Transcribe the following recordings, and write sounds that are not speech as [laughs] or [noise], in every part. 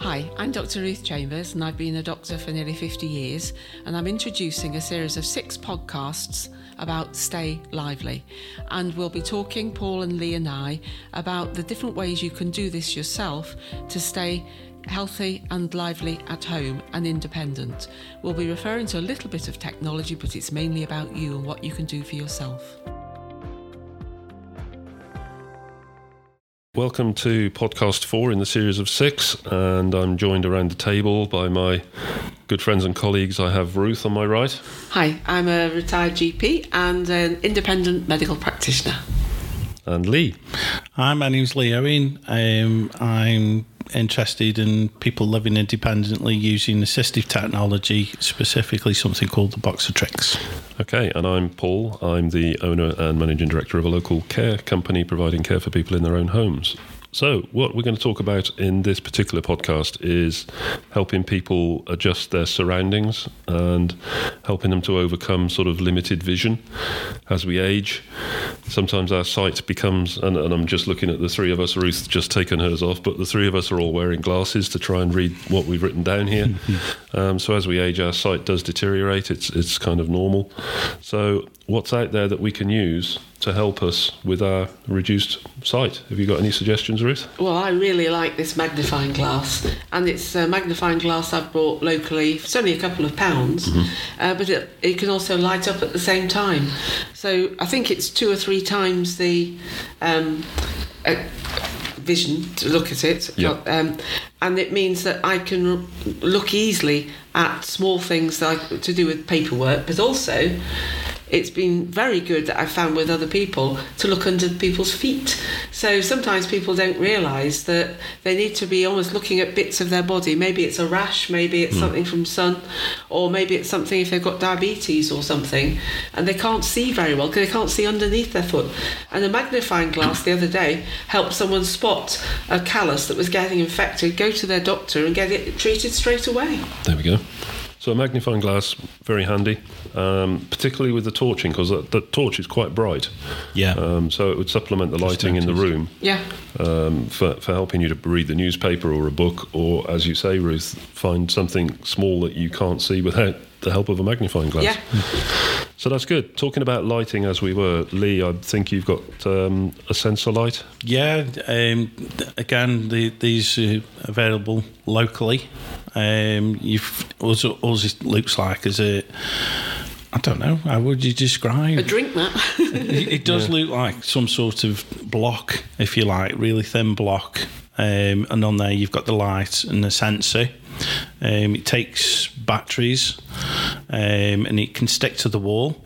Hi, I'm Dr. Ruth Chambers, and I've been a doctor for nearly 50 years. And I'm introducing a series of six podcasts about Stay Lively. And we'll be talking, Paul and Lee and I, about the different ways you can do this yourself to stay healthy and lively at home and independent. We'll be referring to a little bit of technology, but it's mainly about you and what you can do for yourself. Welcome to podcast four in the series of six, and I'm joined around the table by my good friends and colleagues. I have Ruth on my right. Hi, I'm a retired GP and an independent medical practitioner. And Lee. Hi, my name's Lee Owen. Um, I'm interested in people living independently using assistive technology, specifically something called the box of tricks. Okay, and I'm Paul. I'm the owner and managing director of a local care company providing care for people in their own homes. So, what we're going to talk about in this particular podcast is helping people adjust their surroundings and helping them to overcome sort of limited vision as we age. Sometimes our sight becomes, and, and I'm just looking at the three of us, Ruth just taken hers off, but the three of us are all wearing glasses to try and read what we've written down here. [laughs] um, so, as we age, our sight does deteriorate. It's, it's kind of normal. So, what's out there that we can use to help us with our reduced sight. Have you got any suggestions, Ruth? Well, I really like this magnifying glass, and it's a magnifying glass I've bought locally. It's only a couple of pounds, mm-hmm. uh, but it, it, can also light up at the same time. So I think it's two or three times the. Um, uh, vision to look at it yep. um, and it means that I can look easily at small things like to do with paperwork but also it's been very good that I've found with other people to look under people's feet. So sometimes people don't realise that they need to be almost looking at bits of their body. Maybe it's a rash, maybe it's mm. something from sun, or maybe it's something if they've got diabetes or something, and they can't see very well because they can't see underneath their foot. And a magnifying glass the other day helped someone spot a callus that was getting infected, go to their doctor and get it treated straight away. There we go. So a magnifying glass, very handy, um, particularly with the torching, because the, the, torch is quite bright. Yeah. Um, so it would supplement the lighting in the room. Yeah. Um, for, for helping you to read the newspaper or a book, or as you say, Ruth, find something small that you can't see without the help of a magnifying glass. Yeah. [laughs] So that's good. Talking about lighting as we were, Lee, I think you've got um, a sensor light. Yeah. Um, again, the, these are available locally. Um, you've also all it looks like is a. I don't know. How would you describe a drink? That [laughs] it, it, does yeah. look like some sort of block, if you like, really thin block. Um, and on there you've got the light and the sensor. Um, it takes batteries um, and it can stick to the wall.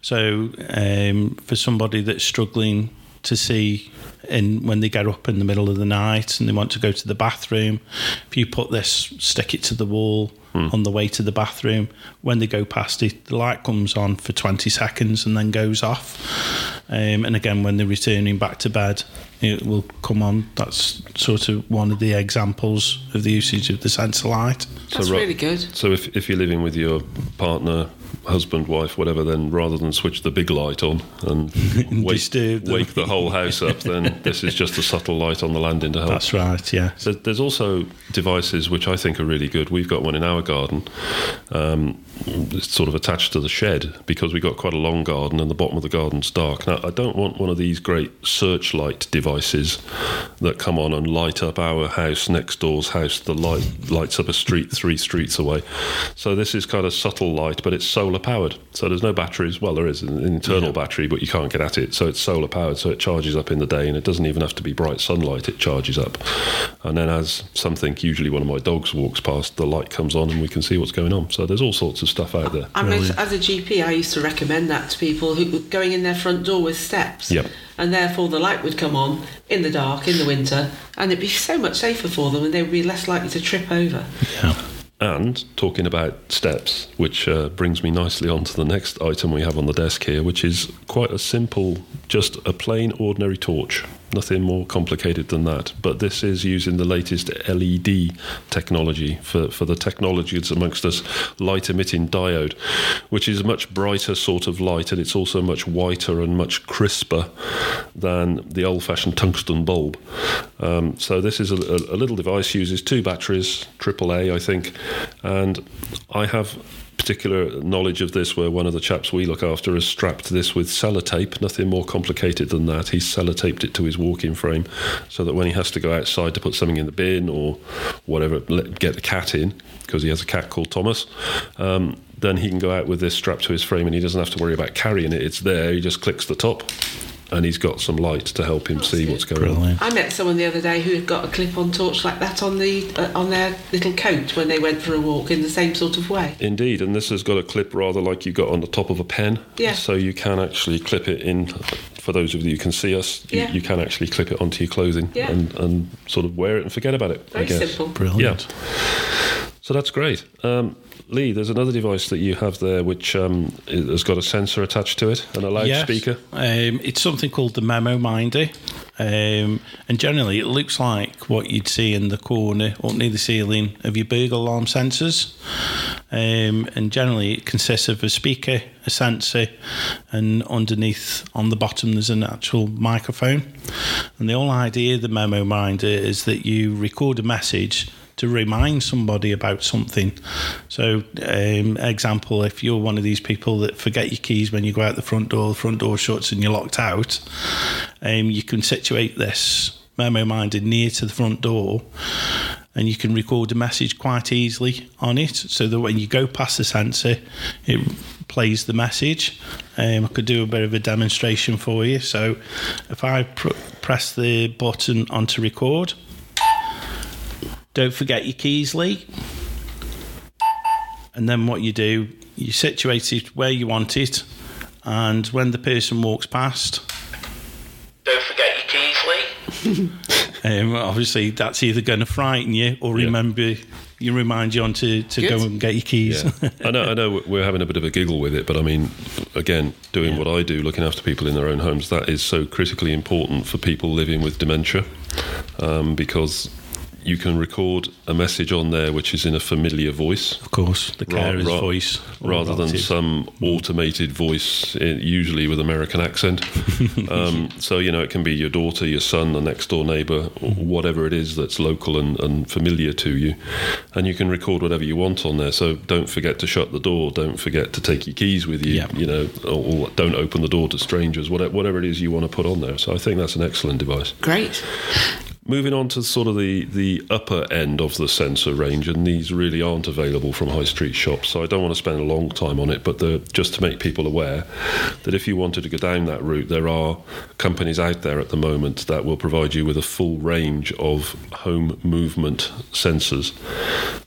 So um, for somebody that's struggling to see in when they get up in the middle of the night and they want to go to the bathroom. If you put this, stick it to the wall mm. on the way to the bathroom, when they go past it, the light comes on for 20 seconds and then goes off. Um, and again, when they're returning back to bed, it will come on. That's sort of one of the examples of the usage of the sensor light. That's so, really good. So if, if you're living with your partner husband, wife, whatever, then rather than switch the big light on and [laughs] wake, wake the whole house up, then [laughs] this is just a subtle light on the landing to help. That's right, yeah. So there's also devices which I think are really good. We've got one in our garden. Um, it's sort of attached to the shed because we've got quite a long garden and the bottom of the garden's dark. Now, I don't want one of these great searchlight devices that come on and light up our house, next door's house. The light lights up a street three streets away. So this is kind of subtle light, but it's solar powered. So there's no batteries. Well, there is an internal yeah. battery, but you can't get at it. So it's solar powered. So it charges up in the day and it doesn't even have to be bright sunlight. It charges up. And then as something, usually one of my dogs walks past, the light comes on and we can see what's going on. So there's all sorts of stuff out there. I mean, as a GP, I used to recommend that to people who were going in their front door with steps. Yep. And therefore, the light would come on in the dark in the winter, and it'd be so much safer for them, and they would be less likely to trip over. Yeah. And talking about steps, which uh, brings me nicely on to the next item we have on the desk here, which is quite a simple, just a plain ordinary torch nothing more complicated than that. But this is using the latest LED technology for, for the technology that's amongst us, light emitting diode, which is a much brighter sort of light and it's also much whiter and much crisper than the old fashioned tungsten bulb. Um, so this is a, a, little device uses two batteries, AAA, I think, and I have particular knowledge of this where one of the chaps we look after has strapped this with sellotape, nothing more complicated than that. He's sellotaped it to his walking frame so that when he has to go outside to put something in the bin or whatever, get the cat in, because he has a cat called Thomas, um, then he can go out with this strapped to his frame and he doesn't have to worry about carrying it. It's there, he just clicks the top and he's got some light to help him That's see good. what's going Brilliant. I met someone the other day who had got a clip-on torch like that on the uh, on their little coat when they went for a walk in the same sort of way. Indeed, and this has got a clip rather like you got on the top of a pen. Yeah. So you can actually clip it in. For those of you who can see us, you, Yeah. you can actually clip it onto your clothing Yeah. and, and sort of wear it and forget about it. I Very guess. simple. Brilliant. So that's great. Um, Lee, there's another device that you have there which um, has got a sensor attached to it and a loudspeaker. Yes. Um, it's something called the Memo Minder. Um, and generally, it looks like what you'd see in the corner up near the ceiling of your burglar alarm sensors. Um, and generally, it consists of a speaker, a sensor, and underneath on the bottom, there's an actual microphone. And the whole idea of the Memo Minder is that you record a message to remind somebody about something. So, um, example, if you're one of these people that forget your keys when you go out the front door, the front door shuts and you're locked out, um, you can situate this memo minder near to the front door and you can record a message quite easily on it so that when you go past the sensor, it plays the message. Um, I could do a bit of a demonstration for you. So, if I pr- press the button on to record, don't forget your keys, Lee. And then what you do, you situate it where you want it, and when the person walks past, don't forget your keys, Lee. [laughs] um, obviously, that's either going to frighten you or Yeah. remember you remind you on to, to go and get your keys. Yeah, I know. I know. We're having a bit of a giggle with it, but I mean, again, doing what I do, looking after people in their own homes, that is so critically important for people living with dementia, um, because you can record a message on there which is in a familiar voice. of course, the Ra- carer's ra- voice. rather than some automated voice, eh, usually with American accent. [laughs] um, so you know, it can be your daughter, your son, the next door neighbour, whatever it is that's local and, and familiar to you, and you can record whatever you want on there. So don't forget to shut the door. Don't forget to take your keys with you. Yeah. You know, or, or don't open the door to strangers. Whatever, whatever it is you want to put on there. So I think that's an excellent device. Great. Moving on to sort of the, the upper end of the sensor range, and these really aren't available from high street shops, so I don't want to spend a long time on it, but the, just to make people aware that if you wanted to go down that route, there are companies out there at the moment that will provide you with a full range of home movement sensors.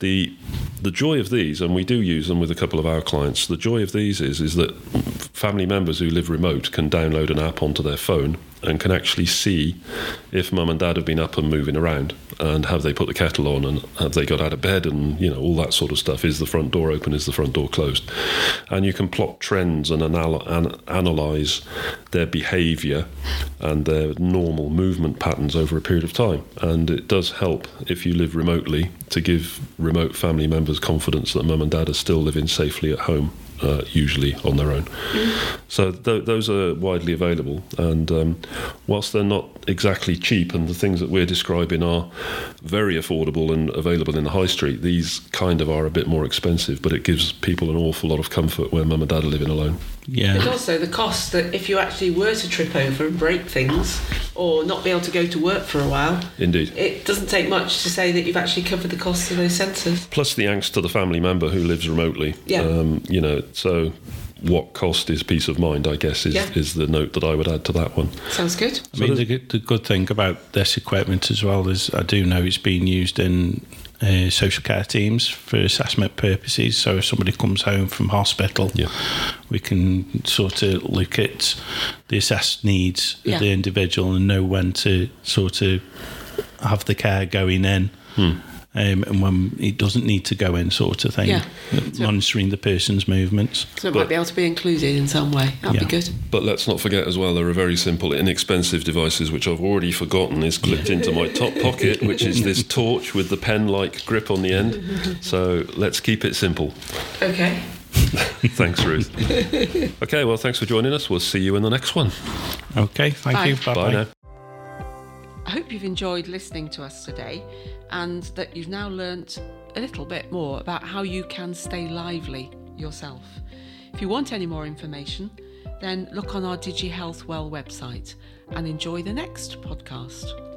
The the joy of these, and we do use them with a couple of our clients, the joy of these is is that family members who live remote can download an app onto their phone and can actually see if mum and dad have been up and moving around and have they put the kettle on and have they got out of bed and you know all that sort of stuff. Is the front door open? Is the front door closed? And you can plot trends and anal- an- analyze their behavior and their normal movement patterns over a period of time. And it does help if you live remotely to give remote family members confidence that mum and dad are still living safely at home uh, usually on their own. So th- those are widely available, and um, whilst they're not exactly cheap, and the things that we're describing are very affordable and available in the high street, these kind of are a bit more expensive, but it gives people an awful lot of comfort where mum and dad are living alone. But Yeah. also the cost that if you actually were to trip over and break things or not be able to go to work for a while, Indeed. it doesn't take much to say that you've actually covered the costs of those sensors. Plus the angst to the family member who lives remotely. Yeah. Um, you know, so what cost is peace of mind? I guess is Yeah. is the note that I would add to that one. Sounds good. I mean, the, good- the good thing about this equipment as well is I do know it's being used in uh, social care teams for assessment purposes. So if somebody comes home from hospital, Yeah. we can sort of look at the assessed needs Yeah. of the individual and know when to sort of have the care going in. Um, and when it doesn't need to go in, sort of thing, Yeah. monitoring the person's movements. So it But- might be able to be included in some way. That'd Yeah. be good. But let's not forget as well, there are very simple, inexpensive devices which I've already forgotten is clipped into my top pocket, which is this [laughs] torch with the pen like grip on the end. [laughs] So let's keep it simple. Okay. [laughs] Thanks, Ruth. Okay, well, thanks for joining us. We'll see you in the next one. Okay, thank Bye. you. Bye now. I hope you've enjoyed listening to us today and that you've now learnt a little bit more about how you can stay lively yourself. If you want any more information, then look on our DigiHealthWell website and enjoy the next podcast.